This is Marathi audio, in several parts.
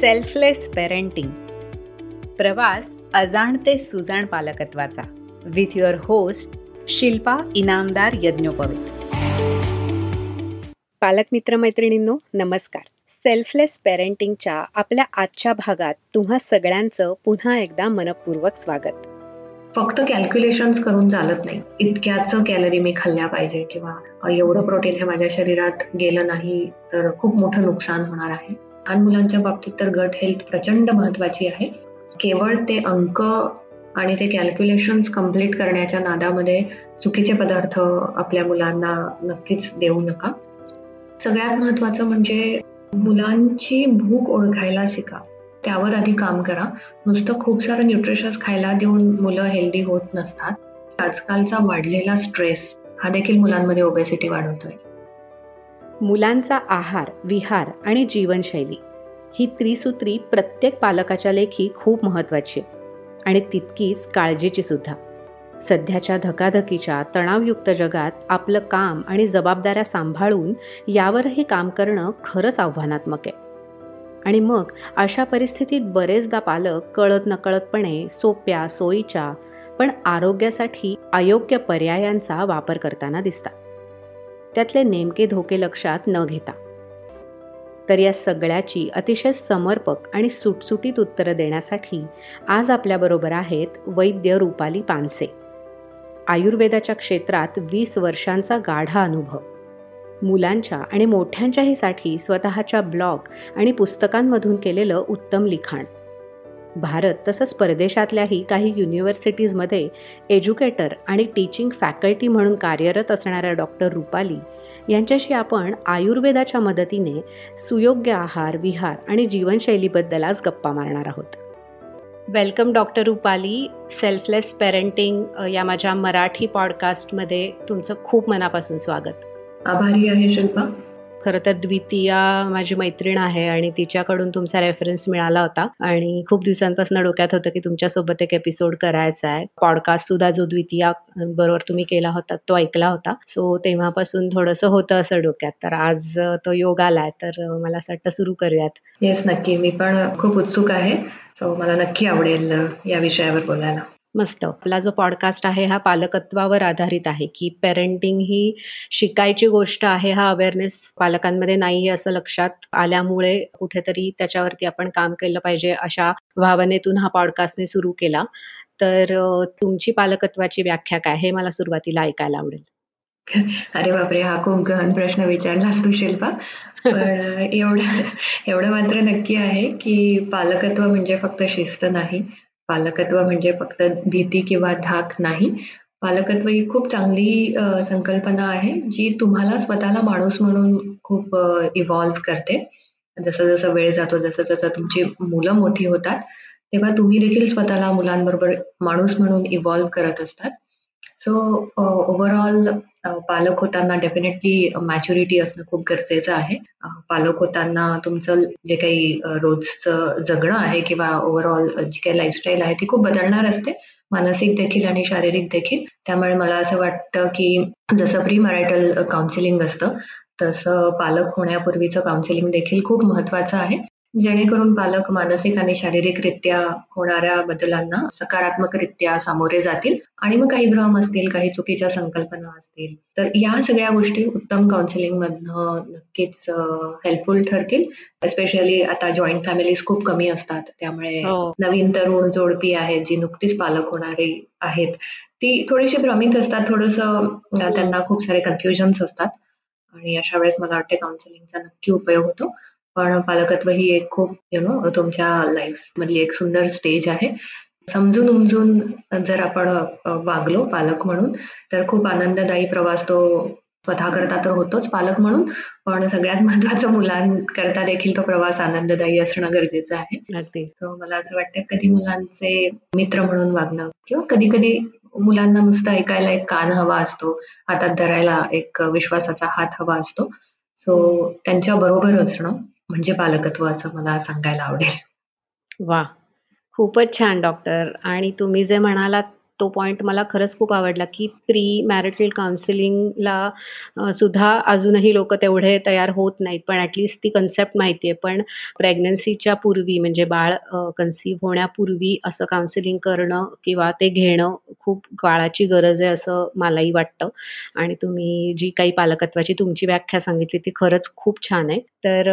सेल्फलेस पेरेंटिंग प्रवास अजाण ते सुजाण पालकत्वाचा. With your host Shilpa Inamdar यज्ञोपवे पालक मित्र मैत्रिणींनो नमस्कार. सेल्फलेस पेरेंटिंगच्या आपल्या आजच्या भागात तुम्हा सगळ्यांचं पुन्हा एकदा मनपूर्वक स्वागत. फक्त कॅल्क्युलेशन्स करून चालत नाही. इतक्याच कॅलरी मी खाल्ल्या पाहिजे किंवा एवढं प्रोटीन हे माझ्या शरीरात गेलं नाही तर खूप मोठं नुकसान होणार आहे. लहान मुलांच्या बाबतीत तर गट हेल्थ प्रचंड महत्वाची आहे. केवळ ते अंक आणि ते कॅल्क्युलेशन्स कंप्लीट करण्याच्या नादामध्ये चुकीचे पदार्थ आपल्या मुलांना नक्कीच देऊ नका. सगळ्यात महत्वाचं म्हणजे मुलांची भूक ओळखायला शिका. त्यावर आधी काम करा. नुसतं खूप सारं न्यूट्रिशन्स खायला देऊन मुलं हेल्दी होत नसतात. आजकालचा वाढलेला स्ट्रेस हा देखील मुलांमध्ये ओबेसिटी वाढवतोय. मुलांचा आहार विहार आणि जीवनशैली ही त्रिसूत्री प्रत्येक पालकाच्या लेखी खूप महत्वाची आणि तितकीच काळजीची सुद्धा. सध्याच्या धकाधकीच्या तणावयुक्त जगात आपलं काम आणि जबाबदाऱ्या सांभाळून यावरही काम करणं खरंच आव्हानात्मक आहे. आणि मग अशा परिस्थितीत बरेचदा पालक कळत नकळतपणे सोप्या सोयीच्या पण आरोग्यासाठी अयोग्य पर्यायांचा वापर करताना दिसतात. त्यातले नेमके धोके लक्षात न घेता. तर या सगळ्याची अतिशय समर्पक आणि सुटसुटीत उत्तरं देण्यासाठी आज आपल्याबरोबर आहेत वैद्य रुपाली पानसे. आयुर्वेदाच्या क्षेत्रात वीस वर्षांचा गाढा अनुभव. मुलांच्या आणि मोठ्यांच्याहीसाठी स्वतःच्या ब्लॉग आणि पुस्तकांमधून केलेलं उत्तम लिखाण. भारत तसंच परदेशातल्याही काही युनिव्हर्सिटीजमध्ये एज्युकेटर आणि टीचिंग फॅकल्टी म्हणून कार्यरत असणाऱ्या डॉक्टर रुपाली यांच्याशी आपण आयुर्वेदाच्या मदतीने सुयोग्य आहार विहार आणि जीवनशैलीबद्दल आज गप्पा मारणार आहोत. Welcome doctor Rupali. Selfless parenting या माझ्या मराठी पॉडकास्टमध्ये तुमचं खूप मनापासून स्वागत. आभारी आहे शिल्पा. खरं तर द्वितीया माझी मैत्रीण आहे आणि तिच्याकडून तुमचा रेफरन्स मिळाला होता. आणि खूप दिवसांपासून डोक्यात होतं की तुमच्यासोबत एक एपिसोड करायचा आहे. पॉडकास्ट सुद्धा जो द्वितीया बरोबर तुम्ही केला होता तो ऐकला होता. सो तेव्हापासून थोडंसं होतं असं डोक्यात. तर आज तो योग आलाय. तर मला असं वाटतं सुरू करूयात. येस नक्की. मी पण खूप उत्सुक आहे. सो मला नक्की आवडेल या विषयावर बोलायला. मस्त. आपला जो पॉडकास्ट आहे हा पालकत्वावर आधारित आहे की पेरेंटिंग ही शिकायची गोष्ट आहे हा अवेअरनेस पालकांमध्ये नाही असं लक्षात आल्यामुळे कुठेतरी त्याच्यावरती आपण काम केलं पाहिजे अशा भावनेतून हा पॉडकास्ट मी सुरू केला. तर तुमची पालकत्वाची व्याख्या काय? हे मला सुरुवातीला ऐकायला आवडेल. अरे बापरे हा खूप गहन प्रश्न विचारलास तू शिल्पा. पण एवढं एवढं मात्र नक्की आहे की पालकत्व म्हणजे फक्त शिस्त नाही. पालकत्व म्हणजे फक्त भीती किंवा धाक नाही. पालकत्व ही खूप चांगली संकल्पना आहे जी तुम्हाला स्वतःला माणूस म्हणून खूप इव्हॉल्व्ह करते. जसं जसं वेळ जातो जसं जसं तुमची मुलं मोठी होतात तेव्हा तुम्ही देखील स्वतःला मुलांबरोबर माणूस म्हणून इव्हॉल्व्ह करत असतात. सो ओव्हरऑल uh, uh, पालक होताना डेफिनेटली मॅच्युरिटी असणं खूप गरजेचं आहे. Uh, पालक होताना तुमचं जे काही रोजचं जगणं आहे किंवा ओव्हरऑल जी काही लाईफस्टाईल आहे ती खूप बदलणार असते. मानसिक देखील आणि शारीरिक देखील. त्यामुळे मला असं वाटतं की जसं प्री मॅरिटल काउन्सिलिंग असतं तसं पालक होण्यापूर्वीचं काउन्सिलिंग देखील खूप महत्वाचं आहे. जेणेकरून पालक मानसिक आणि शारीरिकरित्या होणाऱ्या बदलांना सकारात्मकरित्या सामोरे जातील आणि मग काही भ्रम असतील काही चुकीच्या संकल्पना असतील तर या सगळ्या गोष्टी उत्तम काउन्सिलिंग मधनं नक्कीच हेल्पफुल ठरतील. एस्पेशली आता जॉईंट फॅमिलीज खूप कमी असतात त्यामुळे हो. नवीन तरुण जोडपी आहेत जी नुकतीच पालक होणारी आहेत ती थोडीशी भ्रमित असतात थोडस त्यांना खूप सारे कन्फ्युजन्स असतात. आणि अशा वेळेस मला वाटते काउन्सिलिंगचा नक्की उपयोग होतो. पण पालकत्व ही एक खूप यु नो तुमच्या लाईफ मधली एक सुंदर स्टेज आहे. समजून उमजून जर आपण वागलो पालक म्हणून तर खूप आनंददायी प्रवास तो स्वतः करता तर होतोच पालक म्हणून पण सगळ्यात महत्वाचं मुलांकरता देखील तो प्रवास आनंददायी असणं गरजेचं आहे. सो मला असं वाटतं कधी मुलांचे मित्र म्हणून वागणं किंवा कधी कधी मुलांना नुसतं ऐकायला एक कान हवा असतो हातात धरायला एक विश्वासाचा हात हवा असतो. सो त्यांच्या बरोबर असणं म्हणजे पालकत्व असं मला सांगायला आवडेल. वा खूपच छान डॉक्टर. आणि तुम्ही जे म्हणालात तो पॉईंट मला खरंच खूप आवडला, की प्री मॅरिटल काउन्सिलिंगला सुद्धा अजूनही लोक तेवढे तयार होत नाहीत. पण ॲटलिस्ट ती कन्सेप्ट माहिती आहे. पण प्रेग्नन्सीच्या पूर्वी म्हणजे बाळ कन्सीव्ह होण्यापूर्वी असं काउन्सिलिंग करणं किंवा ते घेणं खूप काळाची गरज आहे असं मलाही वाटतं. आणि तुम्ही जी काही पालकत्वाची तुमची व्याख्या सांगितली ती खरंच खूप छान आहे. तर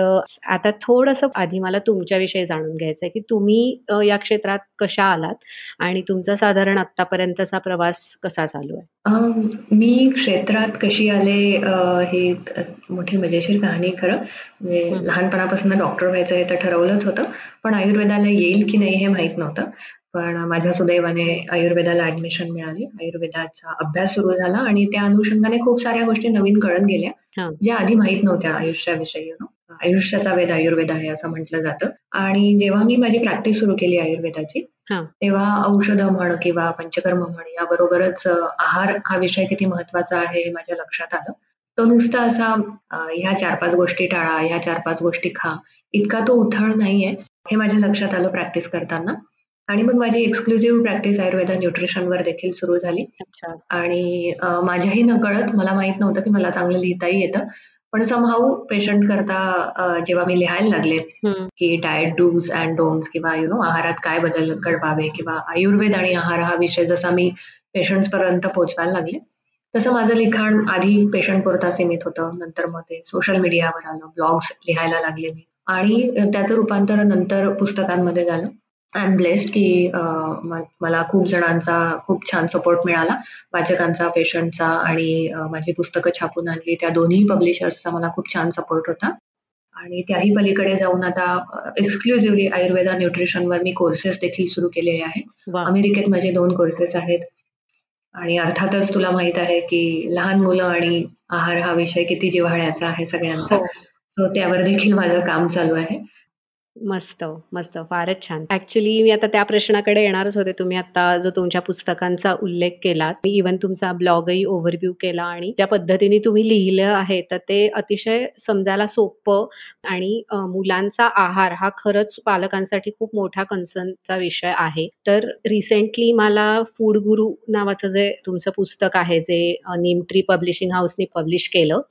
आता थोडंसं आधी मला तुमच्याविषयी जाणून घ्यायचं आहे, की तुम्ही या क्षेत्रात कशा आलात? आणि तुमचा साधारण आत्तापर्यंतचा प्रवास कसा चालू आहे? मी क्षेत्रात कशी आले ही मोठी मजेशीर कहाणी खरं. म्हणजे लहानपणापासून डॉक्टर व्हायचं हे तर ठरवलंच होतं. पण आयुर्वेदाला येईल की नाही हे माहीत नव्हतं. पण माझ्या सुदैवाने आयुर्वेदाला ऍडमिशन मिळाली. आयुर्वेदाचा अभ्यास सुरू झाला आणि त्या अनुषंगाने खूप साऱ्या गोष्टी नवीन कळत गेल्या. ज्या आधी माहीत नव्हत्या आयुष्याविषयी. आयुष्याचा वेद आयुर्वेद आहे असं म्हटलं जातं. आणि जेव्हा मी माझी प्रॅक्टिस सुरू केली आयुर्वेदाची तेव्हा औषधं म्हण किंवा पंचकर्म म्हण याबरोबरच आहार हा विषय किती महत्त्वाचा आहे हे माझ्या लक्षात आलं. तो नुसता असा ह्या चार पाच गोष्टी टाळा, ह्या चार पाच गोष्टी खा इतका तो उथळ नाहीये हे माझ्या लक्षात आलं प्रॅक्टिस करताना. आणि मग माझी एक्सक्लुझिव्ह प्रॅक्टिस आयुर्वेदा न्यूट्रिशनवर देखील सुरू झाली. आणि माझ्याही नकळत मला माहीत नव्हतं की मला चांगलं लिहिताही येतं. पण समहाऊ पेशंट करता जेव्हा मी लिहायला लागले की डाएट डूज अँड डोंट्स किंवा यु नो आहारात काय बदल घडवावे किंवा आयुर्वेद आणि आहार हा विषय जसा मी पेशंट्स पर्यंत पोहोचवायला लागले तसं माझं लिखाण आधी पेशंट पुरता सीमित होतं. नंतर मग ते सोशल मीडियावर आलं ब्लॉग्स लिहायला लागले मी. आणि त्याचं रूपांतर नंतर पुस्तकांमध्ये झालं. आय एम ब्लेस्ड की मला खूप जणांचा खूप छान सपोर्ट मिळाला. वाचकांचा पेशंटचा आणि माझी पुस्तकं छापून आणली. त्या दोन्ही पब्लिशर्सचा मला खूप छान सपोर्ट होता. आणि त्याही पलीकडे जाऊन आता एक्सक्लुझिव्हली आयुर्वेदा न्यूट्रिशनवर मी कोर्सेस देखील सुरू केलेले आहेत. अमेरिकेत माझे दोन कोर्सेस आहेत. आणि अर्थातच तुला माहीत आहे की लहान मुलं आणि आहार हा विषय किती जिव्हाळ्याचा आहे सगळ्यांचा. सो हो. त्यावर देखील माझं काम चालू आहे. मस्त, मस्त. फारच छान. ऍक्च्युली मी आता त्या प्रश्नाकडे येणारच होते. तुम्ही आता जो तुमच्या पुस्तकांचा उल्लेख केलात, मी इव्हन तुमचा ब्लॉगही ओव्हरव्ह्यू केला आणि ज्या पद्धतीने तुम्ही लिहिलं आहे, तर ते अतिशय समजायला सोपं आणि मुलांचा आहार हा खरंच पालकांसाठी खूप मोठा कन्सर्नचा विषय आहे. तर रिसेंटली मला फूड गुरु नावाचं जे तुमचं पुस्तक आहे, जे ट्री पब्लिशिंग हाऊसनी पब्लिश केलं.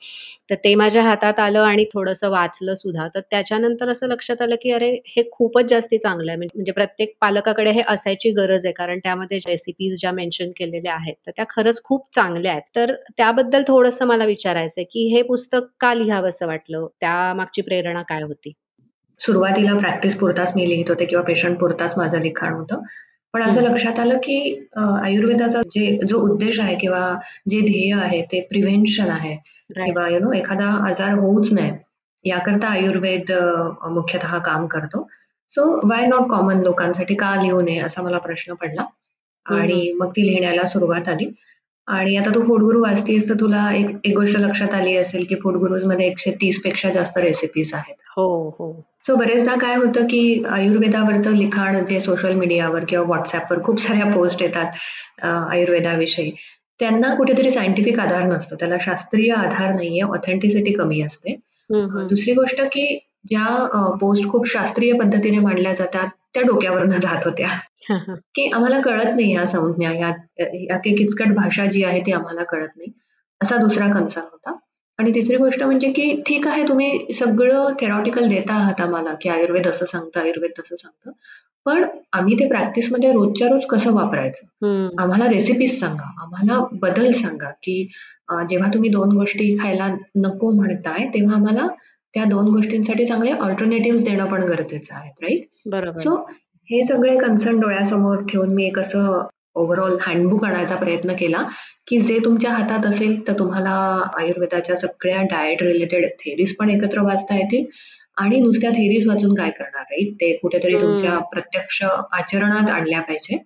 तर ते माझ्या हातात आलं आणि थोडंसं वाचलं सुद्धा. तर त्याच्यानंतर असं लक्षात आलं, की अरे हे खूपच जास्ती चांगलं आहे. म्हणजे प्रत्येक पालकाकडे हे असायची गरज आहे. कारण त्यामध्ये रेसिपीज ज्या मेन्शन केलेल्या आहेत, तर त्या खरंच खूप चांगल्या आहेत. तर त्याबद्दल थोडंसं मला विचारायचं आहे, की हे पुस्तक का लिहावंसं वाटलं? त्यामागची प्रेरणा काय होती? सुरुवातीला प्रॅक्टिस पुरताच मी लिहित होते किंवा पेशंट पुरताच माझं लिखाण होतं. पण असं लक्षात आलं, की आयुर्वेदाचा जे जो उद्देश आहे किंवा जे ध्येय आहे ते प्रिव्हेन्शन आहे किंवा यु नो एखादा आजार होऊच नये याकरता आयुर्वेद मुख्यतः काम करतो. सो वाय नॉट कॉमन लोकांसाठी का लिहू नये असा मला प्रश्न पडला आणि मग ती लिहिण्याला सुरुवात आली. आणि आता तू फूड वाचतीस तर तुला एक एक गोष्ट लक्षात आली असेल की फूडमध्ये एकशे तीसपेक्षा जास्त रेसिपीज आहेत. हो, हो. सो बरेचदा काय होतं की आयुर्वेदावरचं लिखाण जे सोशल मीडियावर किंवा व्हॉट्सअपवर खूप साऱ्या पोस्ट येतात आयुर्वेदाविषयी. त्यांना कुठेतरी सायंटिफिक आधार नसतो. त्याला शास्त्रीय आधार नाहीये, ऑथेंटिसिटी कमी असते. दुसरी गोष्ट की ज्या पोस्ट खूप शास्त्रीय पद्धतीने मांडल्या जातात त्या डोक्यावरनं जात होत्या. की आम्हाला कळत नाही या संज्ञा या किचकट भाषा जी आहे ती आम्हाला कळत नाही. असा दुसरा कन्सर्न होता. आणि तिसरी गोष्ट म्हणजे की ठीक आहे तुम्ही सगळं थेरॉटिकल देता आहात आम्हाला की आयुर्वेद असं सांगतं, आयुर्वेद तसं सांगतं. पण आम्ही ते प्रॅक्टिसमध्ये रोजच्या रोज कसं वापरायचं? आम्हाला रेसिपीज सांगा, आम्हाला बदल सांगा की जेव्हा तुम्ही दोन गोष्टी खायला नको म्हणताय तेव्हा आम्हाला त्या दोन गोष्टींसाठी चांगले ऑल्टरनेटिव्ह देणं पण गरजेचं आहे राईट बरोबर सो हे सगळे कन्सर्न डोळ्यासमोर ठेवून मी एक असं ओव्हरऑल हँडबुक आणायचा प्रयत्न केला की जे तुमच्या हातात असेल तर तुम्हाला आयुर्वेदाच्या सगळ्या डाएट रिलेटेड थेरीज पण एकत्र वाचता येतील आणि नुसत्या थेरीज वाचून काय करणार राईट ते कुठेतरी तुमच्या प्रत्यक्ष आचरणात आणल्या पाहिजे.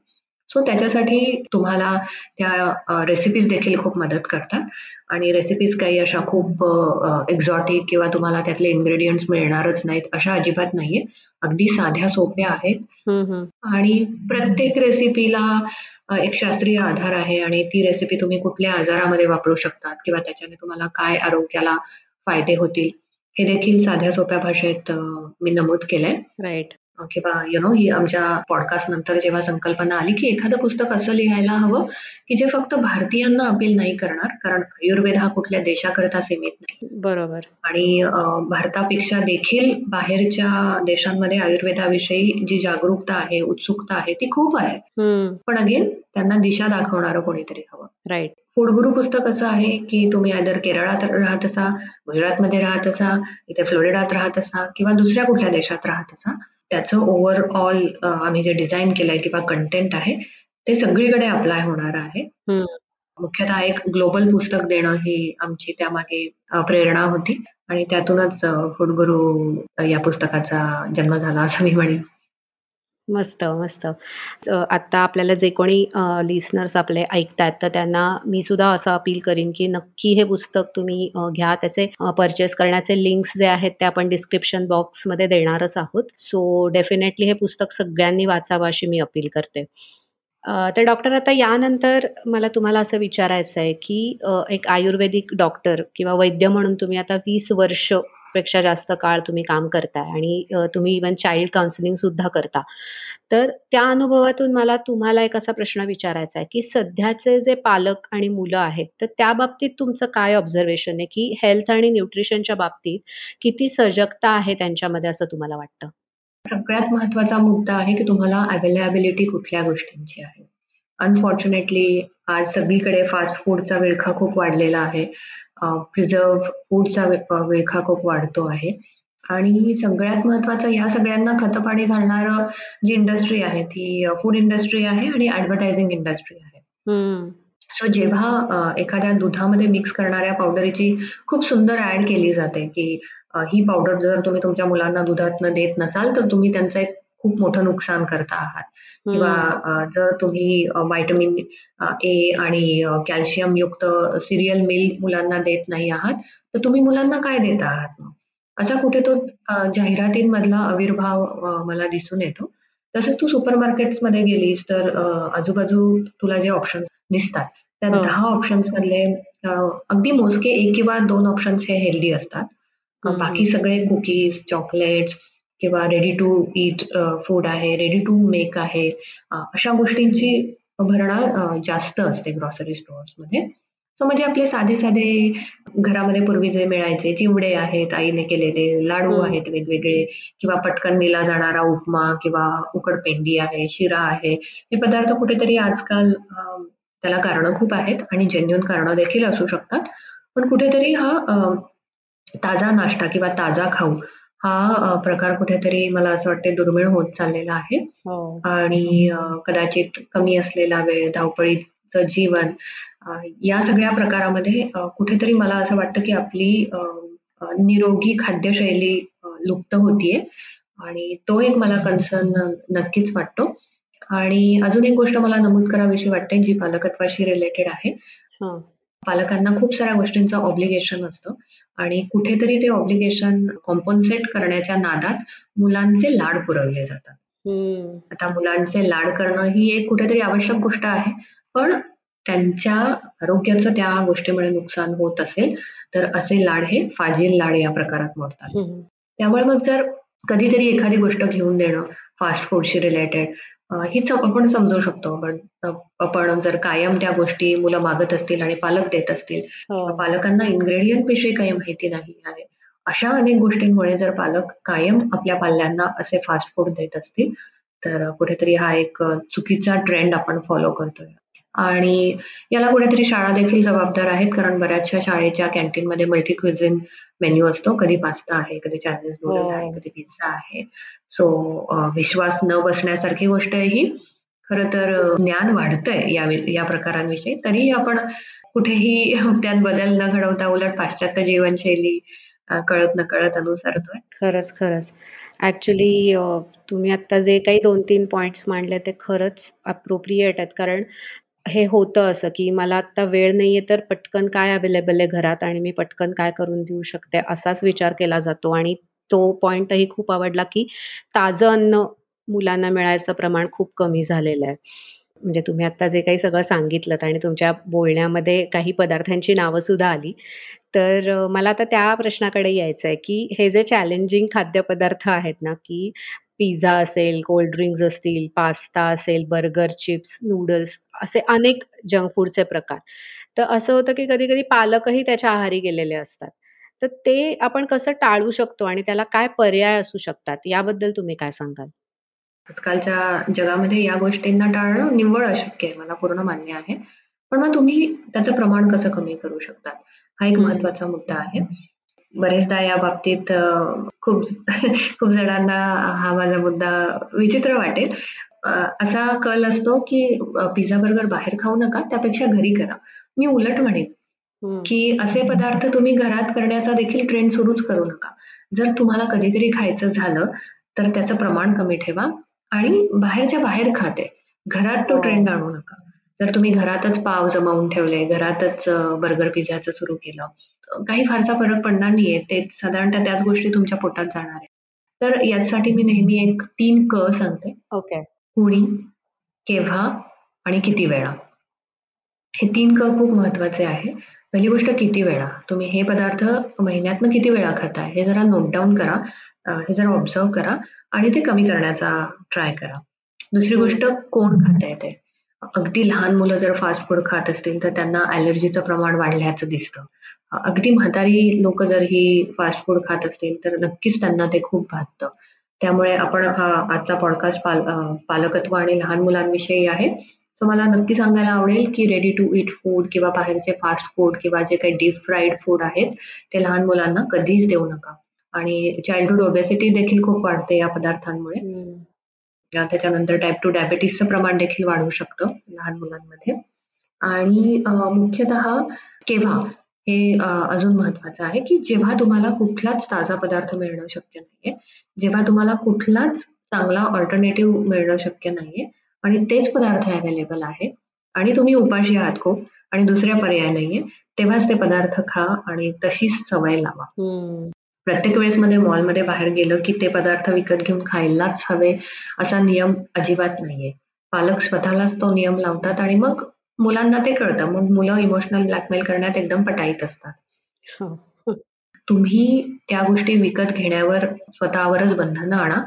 सो त्याच्यासाठी तुम्हाला त्या रेसिपीज देखील खूप मदत करतात. आणि रेसिपीज काही अशा खूप एक्झॉटिक किंवा तुम्हाला त्यातले इन्ग्रेडियंट्स मिळणारच नाहीत अशा अजिबात नाहीये. अगदी साध्या सोप्या आहेत. आणि प्रत्येक रेसिपीला एक शास्त्रीय आधार आहे आणि ती रेसिपी तुम्ही कुठल्या आजारामध्ये वापरू शकतात किंवा त्याच्याने तुम्हाला काय आरोग्याला फायदे होतील हे देखील साध्या सोप्या भाषेत मी नमूद केलंय. राईट किंवा यु नो ही आमच्या पॉडकास्ट नंतर जेव्हा संकल्पना आली की एखादं पुस्तक असं लिहायला हवं की जे फक्त भारतीयांना अपील नाही करणार कारण आयुर्वेद हा कुठल्या देशाकरता सीमित नाही. बरोबर. आणि भारतापेक्षा देखील बाहेरच्या देशांमध्ये आयुर्वेदाविषयी जी जागरूकता आहे उत्सुकता आहे ती खूप आहे. पण अगेन त्यांना दिशा दाखवणारं कोणीतरी हवं. राईट फूडगुरु पुस्तक असं आहे की तुम्ही आदर केरळात राहत असा गुजरातमध्ये राहत असा इथे फ्लोरिडात राहत असा किंवा दुसऱ्या कुठल्या देशात राहत असा त्याचं ओव्हरऑल आम्ही जे डिझाईन केलंय किंवा कंटेंट आहे ते सगळीकडे अप्लाय होणार आहे. मुख्यतः एक ग्लोबल पुस्तक देणं ही आमची त्यामागे प्रेरणा होती. आणि त्यातूनच फुडगुरु या पुस्तकाचा जन्म झाला असं मी म्हणेन. मस्त, मस्त. आता आपल्याला जे कोणी लिसनर्स आपले ऐकतात, तर त्यांना मी सुद्धा असं अपील करीन, की नक्की हे पुस्तक तुम्ही घ्या. त्याचे परचेस करण्याचे लिंक्स जे आहेत, ते आपण डिस्क्रिप्शन बॉक्समध्ये देणारच आहोत. सो डेफिनेटली हे पुस्तक सगळ्यांनी वाचावं अशी मी अपील करते. तर डॉक्टर आता यानंतर मला तुम्हाला असं विचारायचं आहे, की एक आयुर्वेदिक डॉक्टर किंवा वैद्य म्हणून तुम्ही आता वीस वर्ष पेक्षा जास्त काळ तुम्ही काम करताय आणि तुम्ही इवन चाइल्ड काउन्सिलिंग सुद्धा करता. तर त्या अनुभवातून मला तुम्हाला एक असा प्रश्न विचारायचा आहे, की सध्याचे जे पालक आणि मुलं आहेत, तर त्या बाबतीत तुमचं काय ऑब्झर्वेशन आहे, की हेल्थ आणि न्यूट्रिशनच्या बाबतीत किती सजगता आहे त्यांच्यामध्ये असं तुम्हाला वाटतं? सगळ्यात महत्त्वाचा मुद्दा आहे, की तुम्हाला अवेलेबिलिटी कुठल्या गोष्टींची आहे. अनफॉर्च्युनेटली आज सगळीकडे फास्ट फूडचा विळखा खूप वाढलेला आहे. प्रिझर्व फूडचा विळखा खूप वाढतो आहे. आणि सगळ्यात महत्वाचं या सगळ्यांना खतपाणी घालणारं जी इंडस्ट्री आहे ती फूड इंडस्ट्री आहे आणि ऍडव्हर्टायझिंग इंडस्ट्री आहे. सो जेव्हा एखाद्या दुधामध्ये मिक्स करणाऱ्या पावडरची खूप सुंदर ऍड केली जाते की ही पावडर जर तुम्ही तुमच्या मुलांना दुधात देत नसाल तर तुम्ही त्यांचं एक खूप मोठं नुकसान करता आहात. किंवा जर तुम्ही व्हायटमिन ए आणि कॅल्शियम युक्त सिरियल मिल मुलांना देत नाही आहात तर तुम्ही मुलांना काय देत आहात असा कुठे तो जाहिरातींमधला आविर्भाव मला दिसून येतो. तसंच तू सुपरमध्ये गेलीस तर आजूबाजू तुला जे ऑप्शन्स दिसतात त्या हो. दहा ऑप्शन्स मधले अगदी मोजके एक किंवा दोन ऑप्शन्स हे हेल्दी असतात. बाकी सगळे कुकीज चॉकलेट्स किंवा रेडी टू ईट फूड आहे रेडी टू मेक आहे अशा गोष्टींची भरणा जास्त असते ग्रॉसरी मध्ये. सो म्हणजे आपले साधे साधे घरामध्ये पूर्वी जे मिळायचे चिवडे आहेत आईने केलेले लाडू आहेत वेगवेगळे किंवा पटकन दिला जाणारा उपमा किंवा उकडपेंडी आहे शिरा आहे हे पदार्थ कुठेतरी आजकाल त्याला कारण खूप आहेत आणि जेन्युन कारण देखील असू शकतात. पण कुठेतरी हा ताजा नाश्ता किंवा ताजा खाऊ हा प्रकार कुठेतरी मला असं वाटतं दुर्मिळ होत चाललेला आहे. हो. आणि कदाचित कमी असलेला वेळ धावपळीचं जीवन या सगळ्या प्रकारामध्ये कुठेतरी मला असं वाटतं की आपली निरोगी खाद्यशैली लुप्त होतीये. आणि तो एक मला कन्सर्न नक्कीच वाटतो. आणि अजून एक गोष्ट मला नमूद करावीशी वाटते जी पालकत्वाशी रिलेटेड आहे. पालकांना खूप साऱ्या गोष्टींचं ऑब्लिगेशन असतं. आणि कुठेतरी ते ऑब्लिगेशन कॉम्पन्सेट करण्याच्या नादात मुलांचे लाड पुरवले जातात. आता मुलांचे लाड करणं ही एक कुठेतरी आवश्यक गोष्ट आहे. पण त्यांच्या आरोग्याचं त्या गोष्टीमुळे नुकसान होत असेल तर असे लाड हे फाजील लाड या प्रकारात मोडतात. त्यामुळे मग जर कधीतरी एखादी गोष्ट घेऊन देणं फास्ट फूडशी रिलेटेड हीच आपण समजू शकतो आपण आपण जर कायम त्या गोष्टी मुलं मागत असतील आणि पालक देत असतील हो. पालकांना इन्ग्रेडियंट विषयी काही माहिती नाही आहे अशा अनेक गोष्टींमुळे जर पालक कायम आपल्या पाल्यांना असे फास्ट फूड देत असतील तर कुठेतरी हा एक चुकीचा ट्रेंड आपण फॉलो करतोय आणि याला कुठेतरी शाळा देखील जबाबदार आहेत कारण बऱ्याचशा शाळेच्या कॅन्टीनमध्ये मल्टी क्विझिन मेन्यू असतो. कधी पास्ता आहे कधी चायनीज नूडल आहे हो. कधी पिझ्झा आहे. सो विश्वास न बसण्यासारखी गोष्ट आहे ही खर तर ज्ञान वाढतंय या या प्रकारांविषयी. तरी आपण कुठेही त्यात बदल न घडवता उलट पाश्चात्य जीवनशैली कळत न कळत अनुसरतोय. खरंच खरंच. ऍक्च्युली तुम्ही आता जे काही दोन तीन पॉइंट्स मांडले ते खरंच अप्रोप्रिएट आहेत. कारण हे होतं असं की मला आता वेळ नाहीये तर पटकन काय अवेलेबल आहे घरात आणि मी पटकन काय करून देऊ शकते असाच विचार केला जातो. आणि तो पॉइंटही खूप आवडला की ताजं अन्न मुलांना मिळायचं प्रमाण खूप कमी झालेलं आहे. म्हणजे तुम्ही आता जे काही सगळं सांगितलं आणि तुमच्या बोलण्यामध्ये काही पदार्थांची नावं सुद्धा आली तर मला आता त्या प्रश्नाकडे यायचं आहे की हे जे चॅलेंजिंग खाद्यपदार्थ आहेत ना की पिझ्झा असेल, कोल्ड ड्रिंक्स असतील, पास्ता असेल, बर्गर, चिप्स, नूडल्स असे अनेक जंक फूडचे प्रकार. तर असं होतं की कधी-कधी पालकही त्याच्या आहारी गेलेले असतात. तर ते आपण कसं टाळू शकतो आणि त्याला काय पर्याय असू शकतात, याबद्दल तुम्ही काय सांगाल? आजकालच्या जगामध्ये या गोष्टींना टाळणं निव्वळ अशक्य आहे. मला पूर्ण मान्य आहे. पण मग तुम्ही त्याचं प्रमाण कसं कमी करू शकतात? हा एक महत्त्वाचा मुद्दा आहे. बरेचदा या बाबतीत खूप खूप जणांना हा माझा मुद्दा विचित्र वाटेल. असा कल असतो की पिझ्झा बर्गर बाहेर खाऊ नका, त्यापेक्षा घरी करा. मी उलट म्हणेन की असे पदार्थ तुम्ही घरात करण्याचा देखील ट्रेंड सुरूच करू नका. जर तुम्हाला कधीतरी खायचं झालं, तर त्याचं प्रमाण कमी ठेवा आणि बाहेरच्या बाहेर खाते घरात तो ट्रेंड आणू नका. जर तुम्ही घरातच पाव जमावून ठेवले, घरातच बर्गर, पिझ्झाचं सुरू केलं, काही फारसा फरक पडणार नाहीये. ते साधारणतः त्याच गोष्टी तुमच्या पोटात जाणार आहे. तर यासाठी मी नेहमी एक तीन क सांगते. ओके. कुणी, केव्हा आणि किती वेळा. हे तीन क खूप महत्त्वाचे आहे. पहिली गोष्ट किती वेळा. तुम्ही हे पदार्थ महिन्यातनं किती वेळा खाताय हे जरा नोट डाऊन करा. हे जरा ऑब्झर्व्ह करा आणि ते कमी करण्याचा ट्राय करा. दुसरी गोष्ट कोण खातंय ते. अगदी लहान मुलं जर फास्ट फूड खात असतील तर त्यांना ॲलर्जीचं प्रमाण वाढल्याचं दिसतं. अगदी म्हातारी लोक जर ही फास्ट फूड खात असतील तर नक्कीच त्यांना ते खूप भागतं. त्यामुळे आपण हा आजचा पॉडकास्ट पाल पालकत्व आणि लहान मुलांविषयी आहे. सो मला नक्की सांगायला आवडेल की रेडी टू ईट फूड किंवा बाहेरचे फास्ट फूड किंवा जे काही डीप फ्राईड फूड आहेत ते लहान मुलांना कधीच देऊ नका. आणि चाइल्डहुड ओबेसिटी देखील खूप वाढते या पदार्थांमुळे. त्याच्यानंतर टाईप टू डायबिटीसचं प्रमाण देखील वाढू शकतं लहान मुलांमध्ये. आणि मुख्यतः केव्हा हे अजून महत्वाचं आहे की जेव्हा तुम्हाला कुठलाच ताजा पदार्थ मिळणं शक्य नाहीये जेव्हा तुम्हाला कुठलाच चांगला ऑल्टरनेटिव्ह मिळणं शक्य नाहीये आणि तेच पदार्थ अवेलेबल आहे आणि तुम्ही उपाशी आहात खूप आणि दुसऱ्या पर्याय नाहीये तेव्हाच ते पदार्थ खा आणि तशीच सवय लावा. प्रत्येक वेळेस मध्ये मॉलमध्ये बाहेर गेलं की ते पदार्थ विकत घेऊन खायलाच हवे असा नियम अजिबात नाहीये. पालक स्वतःलाच तो नियम लावतात आणि मग मुलांना ते कळतं. मग मुलं इमोशनल ब्लॅकमेल करण्यात एकदम पटाईत असतात. तुम्ही त्या गोष्टी विकत घेण्यावर स्वतःवरच बंधनं आणा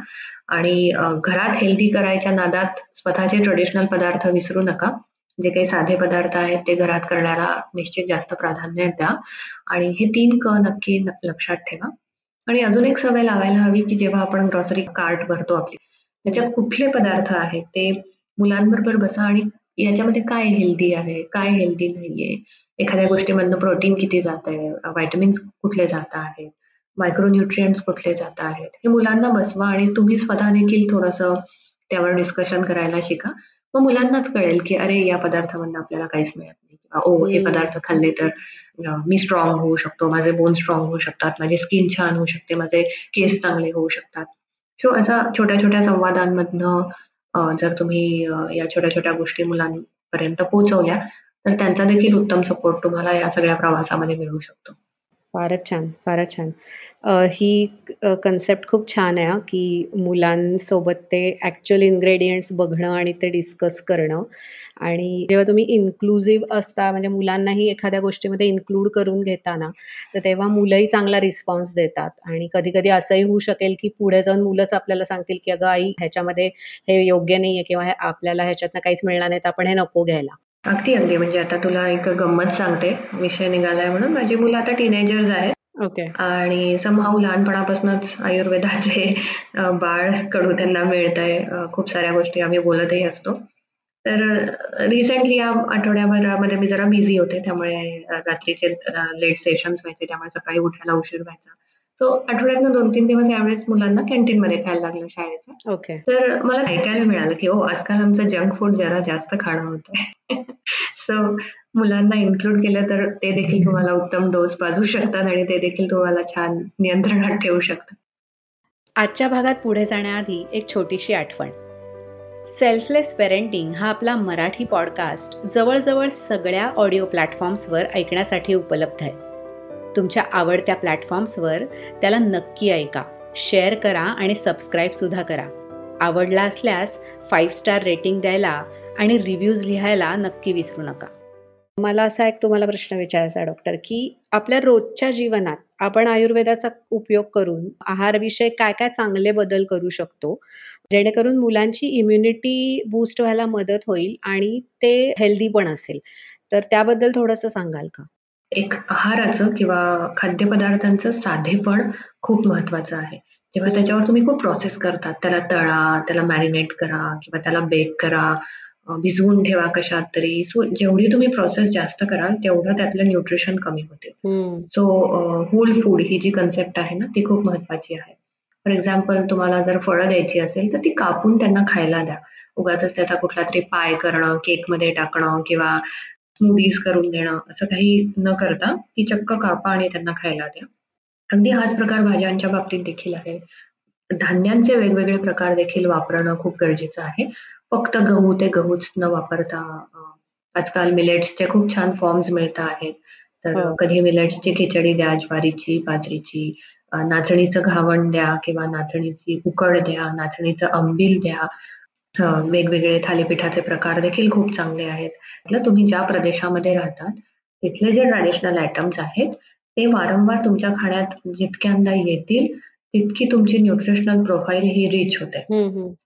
आणि घरात हेल्दी करायच्या नादात स्वतःचे ट्रेडिशनल पदार्थ विसरू नका. जे काही साधे पदार्थ आहेत ते घरात करण्याला निश्चित जास्त प्राधान्य द्या आणि हे तीन क नक्की लक्षात ठेवा. आणि अजून एक सवय लावायला हवी की जेव्हा आपण ग्रॉसरी कार्ट भरतो आपली त्याच्यात कुठले पदार्थ आहेत ते मुलांबरोबर बसा आणि याच्यामध्ये काय हेल्दी आहे काय हेल्दी नाहीये एखाद्या गोष्टीमधनं प्रोटीन किती जात आहे व्हायटमिन्स कुठले जात आहेत मायक्रोन्युट्रियंट्स कुठले जात आहेत हे मुलांना बसवा आणि तुम्ही स्वतः देखील थोडस त्यावर डिस्कशन करायला शिका. मग मुलांनाच कळेल की अरे या पदार्थामधनं आपल्याला काहीच मिळत नाही किंवा ओ हे पदार्थ खाल्ले तर मी स्ट्रॉंग होऊ शकतो माझे बोन स्ट्रॉंग होऊ शकतात माझी स्किन छान होऊ शकते माझे केस चांगले होऊ शकतात. सो असा छोट्या छोट्या संवादांमधनं जर तुम्ही या छोट्या छोट्या गोष्टी मुलांपर्यंत पोहोचवल्या तर त्यांचा देखील उत्तम सपोर्ट तुम्हाला या सगळ्या प्रवासामध्ये मिळू शकतो. फारच छान फारच छान. ही कन्सेप्ट खूप छान आहे की मुलांसोबत ते ॲक्च्युअल इन्ग्रेडियंट्स बघणं आणि ते डिस्कस करणं. आणि जेव्हा तुम्ही इन्क्लुझिव्ह असता म्हणजे मुलांनाही एखाद्या गोष्टीमध्ये इन्क्लूड करून घेता ना, तर तेव्हा मुलंही चांगला रिस्पॉन्स देतात. आणि कधी-कधी असंही होऊ शकेल, की पुढे जाऊन मुलंच आपल्याला सांगतील, की "अगं आई, ह्याच्यामध्ये हे योग्य नाहीये किंवा हे आपल्याला ह्याच्यातनं काहीच मिळणार नाही, तर आपण हे नको घ्यायला." अगदी, अगदी. म्हणजे आता तुला एक गंमत सांगते, विषय निघालाय म्हणून. माझी मुलं आता टीनेजर्स आहेत. ओके. आणि समहाऊ लहानपणापासूनच आयुर्वेदाचे बाळ कडू त्यांना मिळतंय. खूप साऱ्या गोष्टी आम्ही बोलतही असतो. तर रिसेंटली या आठवड्याभरामध्ये मी जरा बिझी होते त्यामुळे रात्रीचे लेट सेशन्स व्हायचे त्यामुळे सकाळी उठायला उशीर व्हायचा सो आठवड्यातनं दोन तीन दिवस यावेळेस मुलांना कॅन्टीन मध्ये खायला लागलं शाळेचं. ओके तर मला ऐकायला मिळालं की हो आजकाल आमचं जंक फूड जरा जास्त खाणं होतंय. सो मुलांना इन्क्लूड केलं तर ते देखील तुम्हाला उत्तम डोस पाजू शकतात आणि ते देखील तुम्हाला छान नियंत्रणात ठेवू शकतात. आजच्या भागात पुढे जाण्याआधी एक छोटीशी आठवण. सेल्फलेस पेरेंटिंग हा आपला मराठी पॉडकास्ट जवळजवळ सगळ्या ऑडिओ प्लॅटफॉर्म्सवर ऐकण्यासाठी उपलब्ध आहे. तुमच्या आवडत्या प्लॅटफॉर्म्सवर त्याला नक्की ऐका शेअर करा आणि सबस्क्राईबसुद्धा करा आवडला असल्यास फाईव्ह स्टार रेटिंग द्यायला आणि रिव्ह्यूज लिहायला नक्की विसरू नका मला असा एक तुम्हाला प्रश्न विचारायचा डॉक्टर, की आपल्या रोजच्या जीवनात आपण आयुर्वेदाचा उपयोग करून आहारविषयक काय-काय चांगले बदल करू शकतो, जेणेकरून मुलांची इम्युनिटी बूस्ट व्हायला मदत होईल आणि ते हेल्दी पण असेल. तर त्याबद्दल थोडंसं सांगाल का? एक आहाराचं किंवा खाद्यपदार्थांचं साधेपण खूप महत्वाचं आहे. जेव्हा त्याच्यावर तुम्ही खूप प्रोसेस करतात, त्याला तळा, त्याला मॅरिनेट करा किंवा त्याला बेक करा भिजवून ठेवा कशात तरी. सो जेवढी तुम्ही प्रोसेस जास्त कराल तेवढं त्यातलं न्यूट्रिशन कमी होते. सो होल फूड ही जी कन्सेप्ट आहे ना ती खूप महत्वाची आहे. फॉर एक्झाम्पल तुम्हाला जर फळं द्यायची असेल तर ती कापून त्यांना खायला द्या. उगाच त्याचा कुठला तरी पाय करणं केकमध्ये टाकणं किंवा स्मूदीज करून देणं असं काही न करता ती चक्क कापा आणि त्यांना खायला द्या. अगदी हाच प्रकार भाज्यांच्या बाबतीत देखील आहे. धान्यांचे वेगवेगळे प्रकार देखील वापरणं खूप गरजेचं आहे. फक्त गहू ते गहूच न वापरता आजकाल मिलेट्सचे खूप छान फॉर्म्स मिळत आहेत. तर हो. कधी मिलेट्सची खिचडी द्या ज्वारीची बाजरीची नाचणीचं घावण द्या किंवा नाचणीची उकड द्या नाचणीचं अंबिल द्या वेगवेगळे थालीपीठाचे प्रकार देखील खूप चांगले आहेत. तुम्ही ज्या प्रदेशामध्ये राहतात तिथले जे ट्रॅडिशनल आयटम्स आहेत ते वारंवार तुमच्या खाण्यात जितक्यांदा येतील तितकी तुमची न्यूट्रिशनल प्रोफाईल ही रिच होते.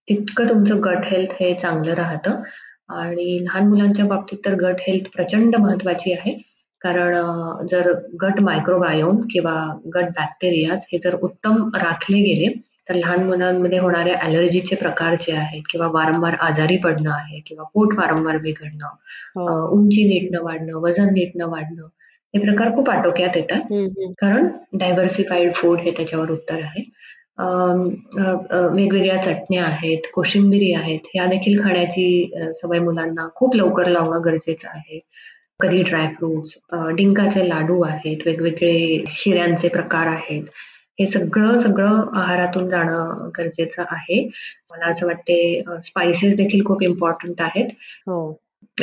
तितकं तुमचं गट हेल्थ हे चांगलं राहतं. आणि लहान मुलांच्या बाबतीत तर गट हेल्थ प्रचंड महत्वाची आहे. कारण जर गट मायक्रोबायोम किंवा गट बॅक्टेरियाज हे जर उत्तम राखले गेले तर लहान मुलांमध्ये होणाऱ्या अलर्जीचे प्रकार जे आहेत किंवा वारंवार आजारी पडणं आहे किंवा पोट वारंवार बिघडणं हो. उंची नीट न वाढणं वजन नीट न वाढणं हे प्रकार खूप आटोक्यात येतात. कारण डायव्हर्सिफाईड फूड हे त्याच्यावर उत्तर आहे. वेगवेगळ्या चटण्या आहेत कोशिंबिरी आहेत ह्या देखील खाण्याची सवय मुलांना खूप लवकर लावणं गरजेचं आहे. कधी ड्रायफ्रुट्स डिंकाचे लाडू आहेत वेगवेगळे शिऱ्यांचे प्रकार आहेत. हे सगळं सगळं आहारातून जाणं गरजेचं आहे. मला असं वाटते स्पायसेस देखील खूप इम्पॉर्टंट आहेत. हो.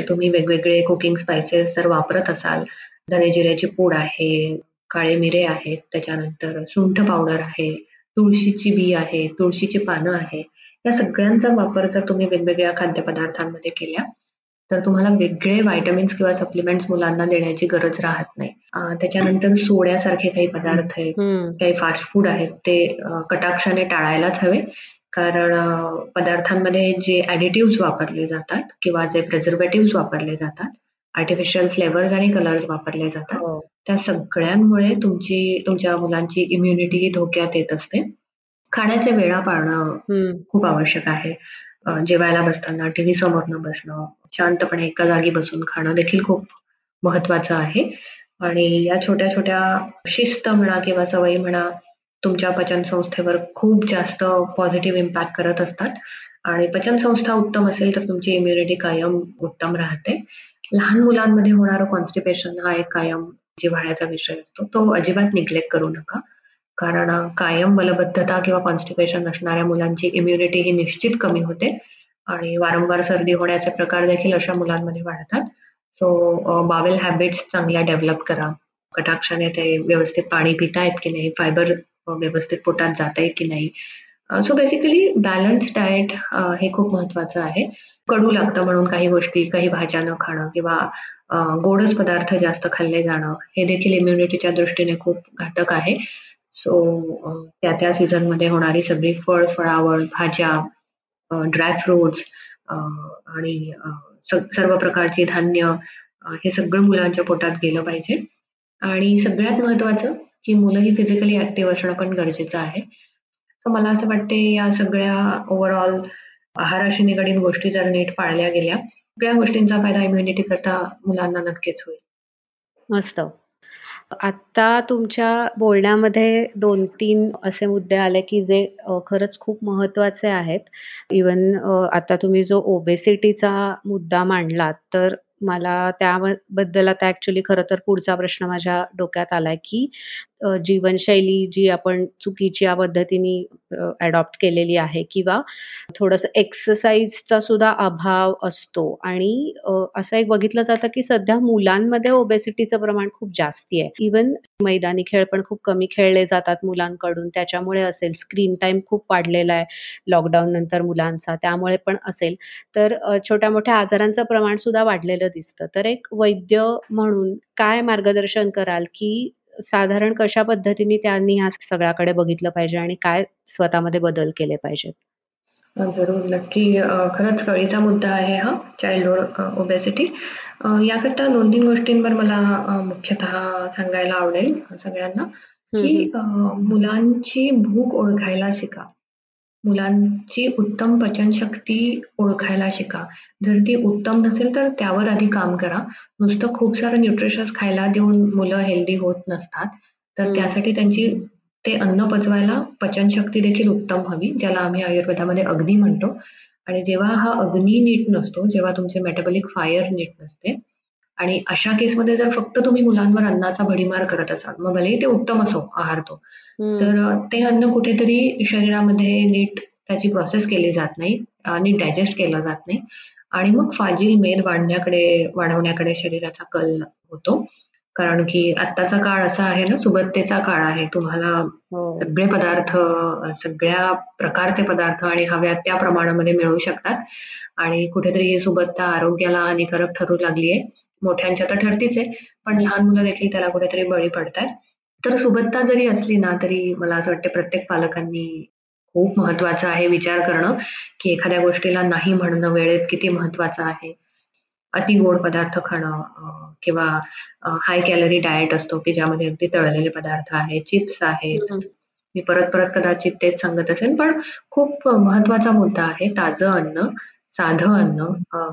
तुम्ही वेगवेगळे कुकिंग स्पायसेस जर वापरत असाल धने जिऱ्याची पूड आहे काळे मिरे आहेत त्याच्यानंतर सुंठ पावडर आहे तुळशीची बी आहे तुळशीची पानं आहे या सगळ्यांचा वापर जर तुम्ही वेगवेगळ्या खाद्यपदार्थांमध्ये केल्या तर तुम्हाला वेगळे व्हायटमिन्स किंवा सप्लिमेंट्स मुलांना देण्याची गरज राहत नाही. त्याच्यानंतर सोड्यासारखे काही पदार्थ आहेत काही फास्ट फूड आहेत ते कटाक्षाने टाळायलाच हवे. कारण पदार्थांमध्ये जे ऍडिटिव्ह वापरले जातात किंवा जे प्रिझर्वेटिव्ह वापरले जातात आर्टिफिशियल फ्लेवर्स आणि कलर्स वापरले जातात हो. त्या सगळ्यांमुळे तुमची तुमच्या मुलांची इम्युनिटी धोक्यात येत असते. खाण्याच्या वेळा पाळणं खूप आवश्यक आहे. जेवायला बसताना टीव्ही समोर न बसणं शांतपणे एका जागी बसून खाणं देखील खूप महत्वाचं आहे. आणि या छोट्या छोट्या शिस्त म्हणा किंवा सवयी म्हणा तुमच्या पचन संस्थेवर खूप जास्त पॉझिटिव्ह इम्पॅक्ट करत असतात. आणि पचन संस्था उत्तम असेल तर तुमची इम्युनिटी कायम उत्तम राहते. लहान मुलांमध्ये होणारं कॉन्स्टिपेशन हा एक कायम जिव्हाळ्याचा विषय असतो. तो अजिबात निग्लेक्ट करू नका. कारण कायम मलबद्धता किंवा कॉन्स्टिपेशन असणाऱ्या मुलांची इम्युनिटी ही निश्चित कमी होते. आणि वारंवार सर्दी होण्याचे प्रकार देखील अशा मुलांमध्ये वाढतात. सो बावेल हॅबिट्स चांगल्या डेव्हलप करा. कटाक्षाने ते व्यवस्थित पाणी पितायत की नाही? फायबर व्यवस्थित पोटात जात आहे की नाही? सो बेसिकली बॅलन्स डाएट हे खूप महत्वाचं आहे. कडू लागतं म्हणून काही गोष्टी काही भाज्या न खाणं किंवा गोडच पदार्थ जास्त खाल्ले जाणं हे देखील इम्युनिटीच्या दृष्टीने खूप घातक आहे. सो त्या त्या सीझनमध्ये होणारी सगळी फळ फळावळ भाज्या ड्रायफ्रुट्स आणि सर्व प्रकारचे धान्य हे सगळं मुलांच्या पोटात गेलं पाहिजे. आणि सगळ्यात महत्वाचं की मुलं ही फिजिकली ऍक्टिव्ह असणं पण गरजेचं आहे. सो मला असं वाटते या सगळ्या ओव्हरऑल आहाराशी निगडीत गोष्टी जर नीट पाळल्या गेल्या सगळ्या गोष्टींचा फायदा इम्युनिटी करता मुलांना नक्कीच होईल. मस्त. आता तुमच्या बोलण्यामध्ये दोन तीन असे मुद्दे आले की जे खरंच खूप महत्त्वाचे आहेत. इवन आता तुम्ही जो ओबेसिटीचा मुद्दा मांडलात तर मला त्याबद्दल आता ॲक्च्युली खरं तर पुढचा प्रश्न माझ्या डोक्यात आलाय की जीवनशैली जी आपण चुकीच्या पद्धतीने अडॉप्ट केलेली आहे किंवा थोडंसं एक्सरसाइजचा सुद्धा अभाव असतो. आणि असं एक बघितलं जातं की सध्या मुलांमध्ये ओबेसिटीचं प्रमाण खूप जास्ती आहे. इवन मैदानी खेळ पण खूप कमी खेळले जातात मुलांकडून. त्याच्यामुळे असेल स्क्रीन टाइम खूप वाढलेला आहे. लॉकडाऊन नंतर मुलांचा त्यामुळे पण असेल. तर छोट्या मोठ्या आजारांचं प्रमाण सुद्धा वाढलेलं दिसतं. तर एक वैद्य म्हणून काय मार्गदर्शन कराल की साधारण कशा पद्धतीने त्यांनी ह्या सगळ्याकडे बघितलं पाहिजे आणि काय स्वतःमध्ये बदल केले पाहिजेत? जरूर. नक्की खरंच कळीचा मुद्दा आहे हा चाइल्डहुड ओबेसिटी याकरता दोन तीन गोष्टींवर मला मुख्यतः सांगायला आवडेल सगळ्यांना की मुलांची भूक ओळखायला शिका. मुलांची उत्तम पचनशक्ती ओळखायला शिका. जर ती उत्तम नसेल तर त्यावर आधी काम करा. नुसतं खूप सारं न्यूट्रिशस खायला देऊन मुलं हेल्दी होत नसतात. तर त्यासाठी त्यांची ते अन्न पचवायला पचनशक्ती देखील उत्तम हवी ज्याला आम्ही आयुर्वेदामध्ये अग्नी म्हणतो. आणि जेव्हा हा अग्नी नीट नसतो जेव्हा तुमचे मेटाबॉलिक फायर नीट नसते आणि अशा केसमध्ये जर फक्त तुम्ही मुलांवर अन्नाचा भडीमार करत असाल मग भलेही ते उत्तम असो आहार तो तर ते अन्न कुठेतरी शरीरामध्ये नीट त्याची प्रोसेस केली जात नाही नीट डायजेस्ट केलं जात नाही आणि मग फाजील मेद वाढण्याकडे वाढवण्याकडे शरीराचा कल होतो. कारण की आत्ताचा काळ असा आहे ना सुबत्तेचा काळ आहे तुम्हाला हो. सगळे पदार्थ सगळ्या प्रकारचे पदार्थ आणि हव्या त्या प्रमाणामध्ये मिळू शकतात. आणि कुठेतरी ही सुबत्ता आरोग्याला हानिकारक ठरू लागली आहे मोठ्यांच्या तर ठरतीच आहे पण लहान मुलं देखील त्याला कुठेतरी बळी पडतात तर सुबत्ता जरी असली ना तरी मला असं वाटतं प्रत्येक पालकांनी खूप महत्वाचं आहे विचार करणं की एखाद्या गोष्टीला नाही म्हणणं वेळेत किती महत्वाचं आहे. अति गोड पदार्थ खाणं किंवा हाय कॅलरी डाएट असतो की ज्यामध्ये अगदी तळलेले पदार्थ आहेत चिप्स आहेत. मी परत परत कदाचित तेच सांगत असेल पण खूप महत्त्वाचा मुद्दा आहे ताजं अन्न साधं अन्न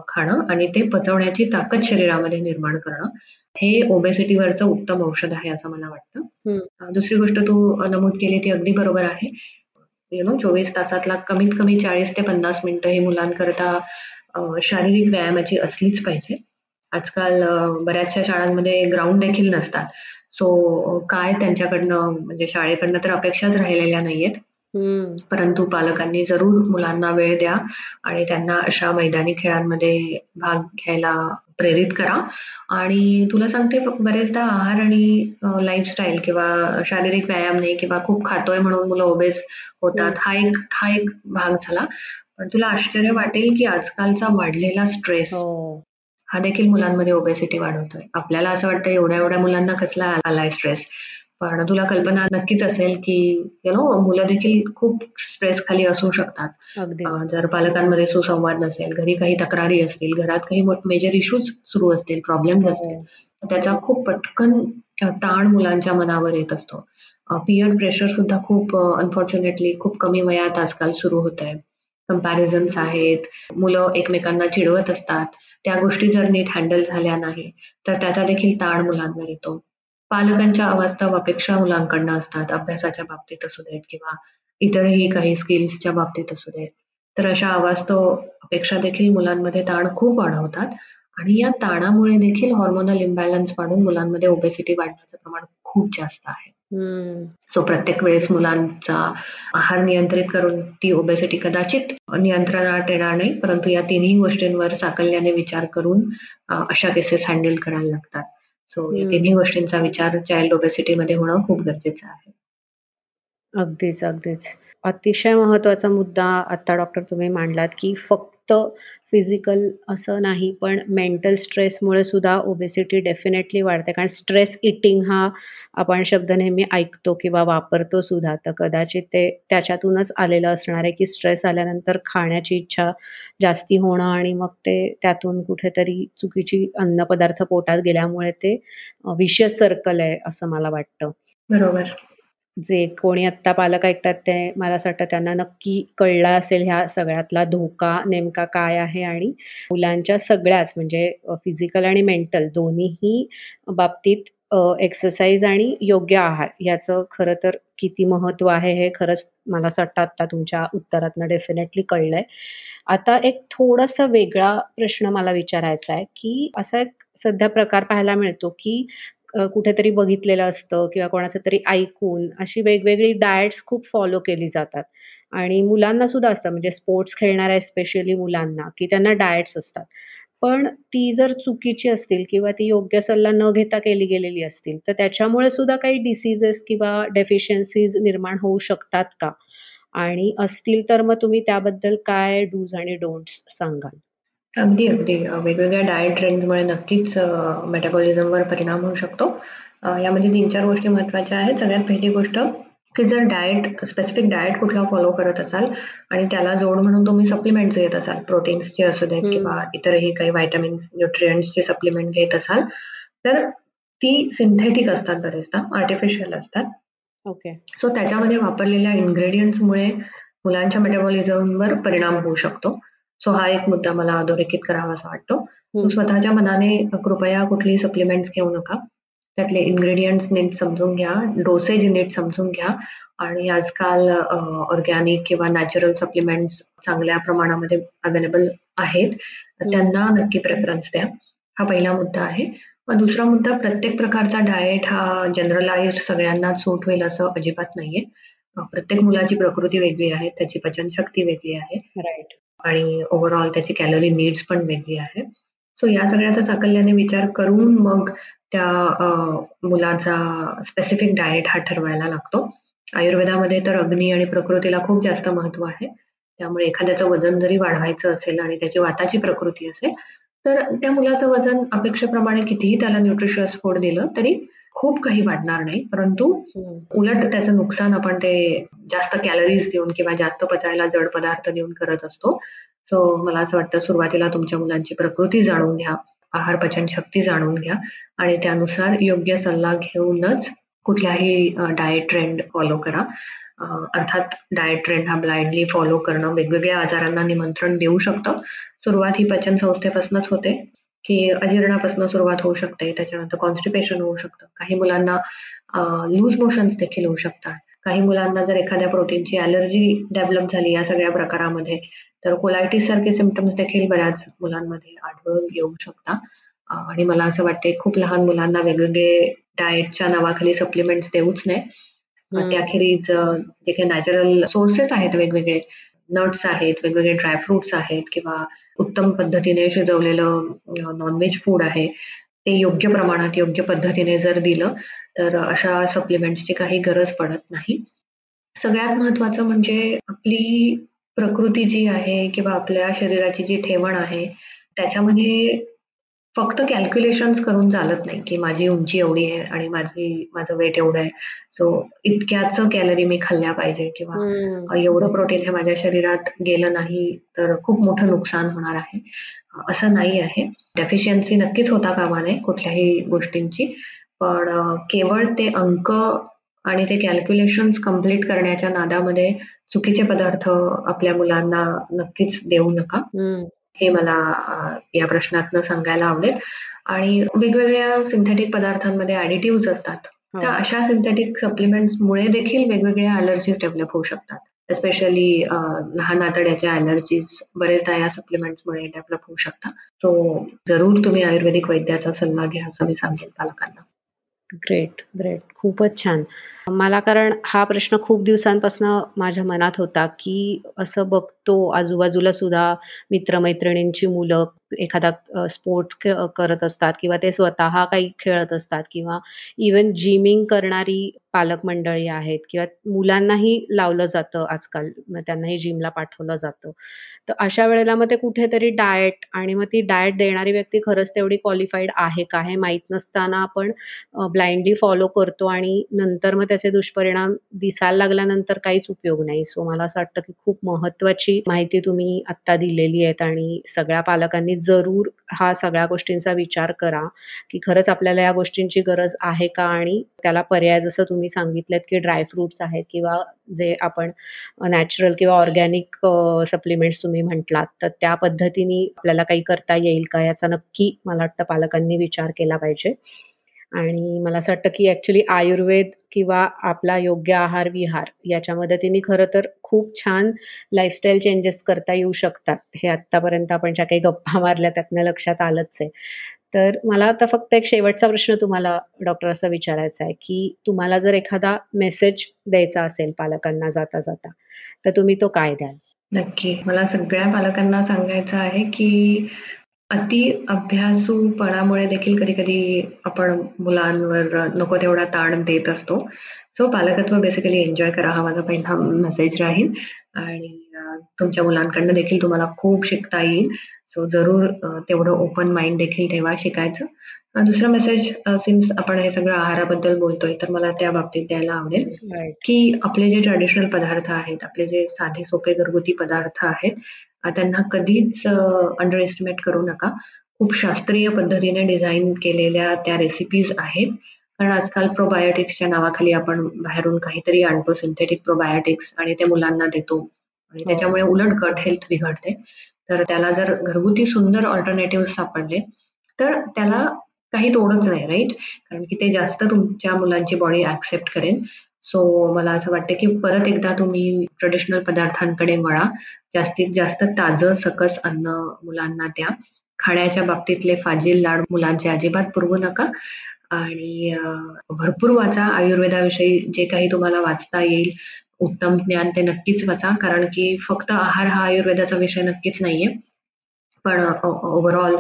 खाणं आणि ते पचवण्याची ताकद शरीरामध्ये निर्माण करणं हे ओबेसिटीवरचं उत्तम औषध आहे असं मला वाटतं. दुसरी गोष्ट तू नमूद केली ती अगदी बरोबर आहे. यु नो चोवीस तासातला कमीत कमी चाळीस ते पन्नास मिनिटं ही मुलांकरता शारीरिक व्यायामाची असलीच पाहिजे. आजकाल बऱ्याचशा शाळांमध्ये ग्राउंड देखील नसतात. सो काय त्यांच्याकडनं म्हणजे शाळेकडनं तर अपेक्षाच राहिलेल्या नाहीयेत. परंतु पालकांनी जरूर मुलांना वेळ द्या आणि त्यांना अशा मैदानी खेळांमध्ये भाग घ्यायला प्रेरित करा. आणि तुला सांगते बरेचदा आहार आणि लाईफस्टाईल किंवा शारीरिक व्यायाम नाही किंवा खूप खातोय म्हणून मुलं ओबेस होतात हा एक हा एक भाग झाला. पण तुला आश्चर्य वाटेल की आजकालचा वाढलेला स्ट्रेस हो. हा देखील मुलांमध्ये ओबेसिटी वाढवतोय. आपल्याला असं वाटतं एवढ्या एवढ्या मुलांना कसला आलाय स्ट्रेस पण तुला कल्पना नक्कीच असेल की यु नो मुलं देखील खूप स्ट्रेस खाली असू शकतात. जर पालकांमध्ये सुसंवाद नसेल घरी काही तक्रारी असतील घरात काही मेजर इश्यूज सुरू असतील प्रॉब्लेम्स हो. असतील त्याचा खूप पटकन ताण मुलांच्या मनावर येत असतो. पिअर प्रेशर सुद्धा खूप अनफॉर्च्युनेटली खूप कमी वयात आजकाल सुरू होत आहे कम्पॅरिझन्स आहेत मुलं एकमेकांना चिडवत असतात. त्या गोष्टी जर नीट हँडल झाल्या नाही तर त्याचा देखील ताण मुलांवर येतो. पालकांच्या अवास्तव अपेक्षा मुलांकडनं असतात. अभ्यासाच्या बाबतीत असू देत किंवा इतरही काही स्किल्सच्या बाबतीत असू देत. तर अशा अवास्तव अपेक्षा देखील मुलांमध्ये ताण खूप वाढवतात. आणि या ताणामुळे देखील हॉर्मोनल इम्बॅलन्स वाढून मुलांमध्ये ओबेसिटी वाढण्याचं प्रमाण खूप जास्त आहे. सो प्रत्येक वेळेस मुलांचा आहार नियंत्रित करून ती ओबेसिटी कदाचित नियंत्रणात येणार नाही. परंतु या तिन्ही गोष्टींवर साकल्याने विचार करून अशा केसेस हँडल करायला लागतात. सो या तिन्ही गोष्टींचा विचार चाइल्ड ओबेसिटीमध्ये होणं खूप गरजेचं आहे. अगदीच अगदीच. अतिशय महत्त्वाचा मुद्दा आता डॉक्टर तुम्ही मांडलात की फक्त फिजिकल असं नाही पण मेंटल स्ट्रेसमुळे सुद्धा ओबेसिटी डेफिनेटली वाढते. कारण स्ट्रेस इटिंग हा आपण शब्द नेहमी ऐकतो किंवा वापरतो सुद्धा. तर कदाचित ते त्याच्यातूनच आलेलं असणार आहे की स्ट्रेस आल्यानंतर खाण्याची इच्छा जास्ती होणं आणि मग ते त्यातून कुठेतरी चुकीची अन्नपदार्थ पोटात गेल्यामुळे ते विशेष सर्कल आहे असं मला वाटतं. बरोबर. जे कोणी आत्ता पालक ऐकतात ते मला असं वाटतं त्यांना नक्की कळला असेल ह्या सगळ्यातला धोका नेमका काय आहे आणि मुलांच्या सगळ्याच म्हणजे फिजिकल आणि मेंटल दोन्हीही बाबतीत एक्सरसाइज आणि योग्य आहार याचं खरं तर किती महत्त्व आहे हे खरंच मला असं वाटतं आता तुमच्या उत्तरातनं डेफिनेटली कळलंय. आता एक थोडासा वेगळा प्रश्न मला विचारायचा आहे की असा एक सध्या प्रकार पाहायला मिळतो की कुठेतरी बघितलेलं असतं किंवा कोणाचं तरी ऐकून अशी वेगवेगळी डाएट्स खूप फॉलो केली जातात. आणि मुलांना सुद्धा असतं म्हणजे स्पोर्ट्स खेळणाऱ्या स्पेशली मुलांना की त्यांना डाएट्स असतात. पण ती जर चुकीची असतील किंवा ती योग्य सल्ला न घेता केली गेलेली असतील तर त्याच्यामुळे सुद्धा काही डिसीजेस किंवा डेफिशियन्सीज निर्माण होऊ शकतात का? आणि असतील तर मग तुम्ही त्याबद्दल काय डूज आणि डोंट्स सांगाल? अगदी अगदी. वेगवेगळ्या डाएट ट्रेंड्समुळे नक्कीच मेटाबॉलिझमवर परिणाम होऊ शकतो. यामध्ये तीन चार गोष्टी महत्त्वाच्या आहेत. सगळ्यात पहिली गोष्ट की जर डाएट स्पेसिफिक डाएट कुठला फॉलो करत असाल आणि त्याला जोड म्हणून तुम्ही सप्लिमेंट्स घेत असाल प्रोटीन्सचे असू देत किंवा इतरही काही व्हायटमिन्स न्यूट्रियंट्सचे सप्लिमेंट घेत असाल तर ती सिंथेटिक असतात बरेचदा आर्टिफिशियल असतात. ओके सो त्याच्यामध्ये वापरलेल्या इन्ग्रेडियंट्समुळे मुलांच्या मेटाबॉलिझमवर परिणाम होऊ शकतो. सो हा एक मुद्दा मला अधोरेखित करावा असा वाटतो. स्वतःच्या मनाने कृपया कुठली सप्लिमेंट्स घेऊ नका. त्यातले इन्ग्रेडियंट्स नीट समजून घ्या डोसेज नीट समजून घ्या आणि आजकाल ऑर्गॅनिक किंवा नॅचरल सप्लिमेंट्स चांगल्या प्रमाणामध्ये अवेलेबल आहेत. त्यांना नक्की प्रेफरन्स द्या. हा पहिला मुद्दा आहे. दुसरा मुद्दा प्रत्येक प्रकारचा डाएट हा जनरलाइज सगळ्यांना सूट होईल असं अजिबात नाहीये. प्रत्येक मुलाची प्रकृती वेगळी आहे त्याची पचनशक्ती वेगळी आहे. राईट आणि ओव्हरऑल त्याची कॅलरी नीड्स पण वेगळी आहे. सो या सगळ्याचा साकल्याने विचार करून मग त्या मुलाचा स्पेसिफिक डाएट हा ठरवायला लागतो. आयुर्वेदामध्ये तर अग्नी आणि प्रकृतीला खूप जास्त महत्त्व आहे. त्यामुळे एखाद्याचं वजन जरी वाढवायचं असेल आणि त्याची वाताची प्रकृती असेल तर त्या मुलाचं वजन अपेक्षेप्रमाणे कितीही त्याला न्यूट्रिशियस फूड दिलं तरी खूप काही वाढणार नाही परंतु उलट त्याचं नुकसान आपण ते जास्त कॅलरीज देऊन किंवा जास्त पचायला जड पदार्थ देऊन करत असतो. सो मला असं वाटतं सुरुवातीला तुमच्या मुलांची प्रकृती जाणून घ्या आहार पचन शक्ती जाणून घ्या आणि त्यानुसार योग्य सल्ला घेऊनच कुठल्याही डाएट ट्रेंड फॉलो करा. अर्थात डाएट ट्रेंड हा ब्लाइंडली फॉलो करणं वेगवेगळ्या आजारांना निमंत्रण देऊ शकतं. सुरुवात ही पचन संस्थेपासूनच होते. की अजीर्णापासून सुरुवात होऊ शकते त्याच्यानंतर कॉन्स्टिपेशन होऊ शकतं. काही मुलांना लूज मोशन्स देखील होऊ शकतात. काही मुलांना जर एखाद्या प्रोटीनची अलर्जी डेव्हलप झाली या सगळ्या प्रकारामध्ये तर कोलायटिस सारखे सिमटम्स देखील बऱ्याच मुलांमध्ये आढळून येऊ शकतात आणि मला असं वाटते खूप लहान मुलांना वेगवेगळे डाएटच्या नावाखाली सप्लिमेंट्स देऊच नये. त्याखेरीज जे काही नॅचरल सोर्सेस आहेत वेगवेगळे नट्स आहेत वेगवेगळे ड्रायफ्रुट्स आहेत किंवा उत्तम पद्धतीने शिजवलेलं नॉनव्हेज फूड आहे ते योग्य प्रमाणात योग्य पद्धतीने जर दिलं तर अशा सप्लिमेंट्सची काही गरज पडत नाही. सगळ्यात महत्वाचं म्हणजे आपली प्रकृती जी आहे किंवा आपल्या शरीराची जी ठेवण आहे त्याच्यामध्ये फक्त कॅल्क्युलेशन्स करून चालत नाही की माझी उंची एवढी आहे आणि माझी माझं वेट एवढं आहे. सो इतक्याच कॅलरी मी खाल्ल्या पाहिजे किंवा एवढं प्रोटीन हे माझ्या शरीरात गेलं नाही तर खूप मोठं नुकसान होणार आहे. असं नाही आहे. डेफिशियन्सी नक्कीच होता कामा नये कुठल्याही गोष्टींची. पण केवळ ते अंक आणि ते कॅल्क्युलेशन्स कंप्लीट करण्याच्या नादामध्ये चुकीचे पदार्थ आपल्या मुलांना नक्कीच देऊ नका. हे मला या प्रश्नातनं सांगायला आवडेल. आणि वेगवेगळ्या सिंथेटिक पदार्थांमध्ये ऍडिटिव्ह असतात. हो. त्या अशा सिंथेटिक मुळे देखील वेगवेगळ्या अलर्जीज डेव्हलप होऊ शकतात. एस्पेशली लहान आतड्याच्या अलर्जीज बरेचदा या सप्लिमेंट्समुळे डेव्हलप होऊ शकतात. सो जरूर तुम्ही आयुर्वेदिक वैद्याचा सल्ला घ्या असं मी सांगेन पालकांना. ग्रेट ग्रेट खूपच छान. मला कारण हा प्रश्न खूप दिवसांपासून माझ्या मनात होता की असं बघतो आजूबाजूला सुद्धा मित्रमैत्रिणींची मुलं एखादा स्पोर्ट करत असतात किंवा ते स्वतः काही खेळत असतात किंवा इवन जिमिंग करणारी पालक मंडळी आहेत किंवा मुलांनाही लावलं जातं आजकाल त्यांनाही जिमला पाठवलं जातं. तर अशा वेळेला मग ते कुठेतरी डाएट आणि मग ती डाएट देणारी व्यक्ती खरंच तेवढी क्वालिफाईड आहे का हे माहीत नसताना आपण ब्लाइंडली फॉलो करतो आणि नंतर मग त्याचे दुष्परिणाम दिसायला लागल्यानंतर काहीच उपयोग नाही. सो मला असं वाटतं की खूप महत्वाची माहिती तुम्ही आत्ता दिलेली आहेत आणि सगळ्या पालकांनी जरूर हा सगळ्या गोष्टींचा विचार करा की खरंच आपल्याला या गोष्टींची गरज आहे का आणि त्याला पर्याय जसं तुम्ही सांगितलं की ड्रायफ्रुट्स आहेत किंवा जे आपण नॅचरल किंवा ऑर्गॅनिक सप्लिमेंट्स तुम्ही म्हटलात तर त्या पद्धतीने आपल्याला काही करता येईल का? याचा नक्की मला वाटतं पालकांनी विचार केला पाहिजे. आणि मला असं वाटतं की ऍक्च्युली आयुर्वेद किंवा आपला योग्य आहार विहार याच्या मदतीने खरं तर खूप छान लाईफस्टाईल चेंजेस करता येऊ शकतात. हे आतापर्यंत आपण ज्या काही गप्पा मारल्या त्यातनं लक्षात आलंच आहे. तर मला आता फक्त एक शेवटचा प्रश्न तुम्हाला डॉक्टर असा विचारायचा आहे की तुम्हाला जर एखादा मेसेज द्यायचा असेल पालकांना जाता जाता तर तुम्ही तो काय द्याल? नक्की. मला सगळ्या पालकांना सांगायचं आहे की अति अभ्यासूपणामुळे देखील कधी कधी आपण मुलांवर नको तेवढा ताण देत असतो. सो पालकत्व बेसिकली एन्जॉय करा हा माझा पहिला मेसेज राहील. आणि तुमच्या मुलांकडनं देखील तुम्हाला खूप शिकता येईल. सो जरूर तेवढं ओपन माइंड देखील ठेवा शिकायचं. दुसरं मेसेज सिन्स आपण हे सगळं आहाराबद्दल बोलतोय तर मला त्या बाबतीत द्यायला आवडेल. की आपले जे ट्रॅडिशनल पदार्थ आहेत आपले जे साधे सोपे घरगुती पदार्थ आहेत त्यांना कधीच अंडर एस्टिमेट करू नका. खूप शास्त्रीय पद्धतीने डिझाईन केलेल्या त्या रेसिपीज आहेत. कारण आजकाल प्रोबायोटिक्सच्या नावाखाली आपण बाहेरून काहीतरी आणतो सिंथेटिक प्रोबायोटिक्स आणि ते मुलांना देतो. आणि हो. त्याच्यामुळे उलट गट हेल्थ बिघडते. तर त्याला जर घरगुती सुंदर ऑल्टरनेटिव्ह सापडले तर त्याला काही तोडच नाही राईट कारण की ते जास्त तुमच्या मुलांची बॉडी ऍक्सेप्ट करेल. सो मला असं वाटतं की परत एकदा तुम्ही ट्रेडिशनल पदार्थांकडे वळा. जास्तीत जास्त ताजं सकस अन्न मुलांना द्या. खाण्याच्या बाबतीतले फाजील लाड मुलांचे अजिबात पुरवू नका. आणि भरपूर वाचा. आयुर्वेदाविषयी जे काही तुम्हाला वाचता येईल उत्तम ज्ञान ते नक्कीच वाचा. कारण की फक्त आहार हा आयुर्वेदाचा विषय नक्कीच नाहीये. पण ओव्हरऑल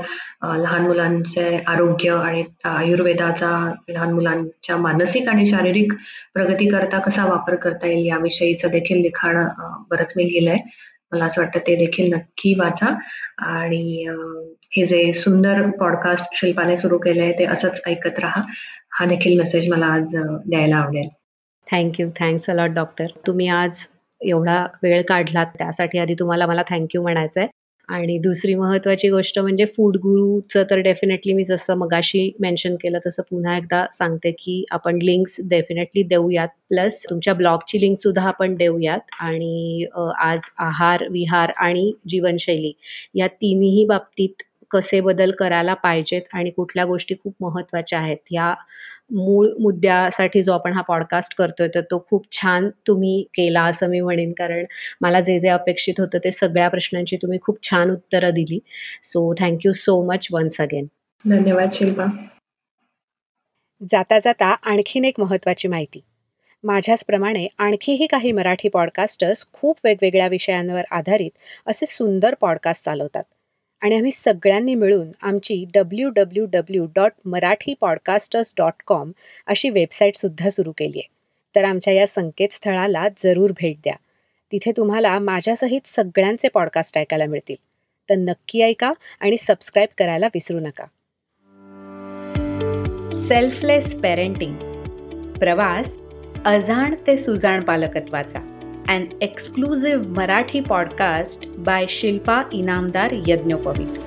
लहान मुलांचे आरोग्य आणि आयुर्वेदाचा लहान मुलांच्या मानसिक आणि शारीरिक प्रगती करता कसा वापर करता येईल याविषयीचं देखील लिखाण बरंच मी लिहिलंय. मला असं वाटतं ते देखील नक्की वाचा. आणि हे जे सुंदर पॉडकास्ट शिल्पाने सुरू केलंय ते असंच ऐकत राहा. हा देखील मेसेज मला आज द्यायला आवडेल. थँक्यू थँक्स अलॉट डॉक्टर तुम्ही आज एवढा वेळ काढलात त्यासाठी आधी तुम्हाला मला थँक्यू म्हणायचं आहे आणि दुसरी महत्त्वाची गोष्ट म्हणजे फूड गुरुचं तर डेफिनेटली मी जसं मगाशी मेन्शन केलं तसं पुन्हा एकदा सांगते की आपण लिंक्स डेफिनेटली देऊयात. प्लस तुमच्या ब्लॉगची लिंकसुद्धा आपण देऊयात. आणि आज आहार विहार आणि जीवनशैली या तिन्ही बाबतीत कसे बदल करायला पाहिजेत आणि कुठल्या गोष्टी खूप महत्त्वाच्या आहेत ह्या मूळ मुद्द्यासाठी जो आपण हा पॉडकास्ट करतोय तर तो खूप छान तुम्ही केला असं मी म्हणेन. कारण मला जे जे अपेक्षित होतं ते सगळ्या प्रश्नांची तुम्ही खूप छान उत्तरं दिली. So thank you so much once again धन्यवाद शिल्पा. जाता जाता आणखीन एक महत्त्वाची माहिती. माझ्याचप्रमाणे आणखीही काही मराठी पॉडकास्टर्स खूप वेगवेगळ्या विषयांवर आधारित असे सुंदर पॉडकास्ट चालवतात. आणि आम्ही सगळ्यांनी मिळून आमची W W W dot Marathi podcasters dot com अशी वेबसाईटसुद्धा सुरू केली आहे. तर आमच्या या संकेतस्थळाला जरूर भेट द्या. तिथे तुम्हाला माझ्यासहित सगळ्यांचे पॉडकास्ट ऐकायला मिळतील. तर नक्की ऐका आणि सबस्क्राईब करायला विसरू नका. सेल्फलेस पेरेंटिंग प्रवास अजाण ते सुजाण पालकत्वाचा. An exclusive Marathi podcast by Shilpa Inamdar Yajnopavit.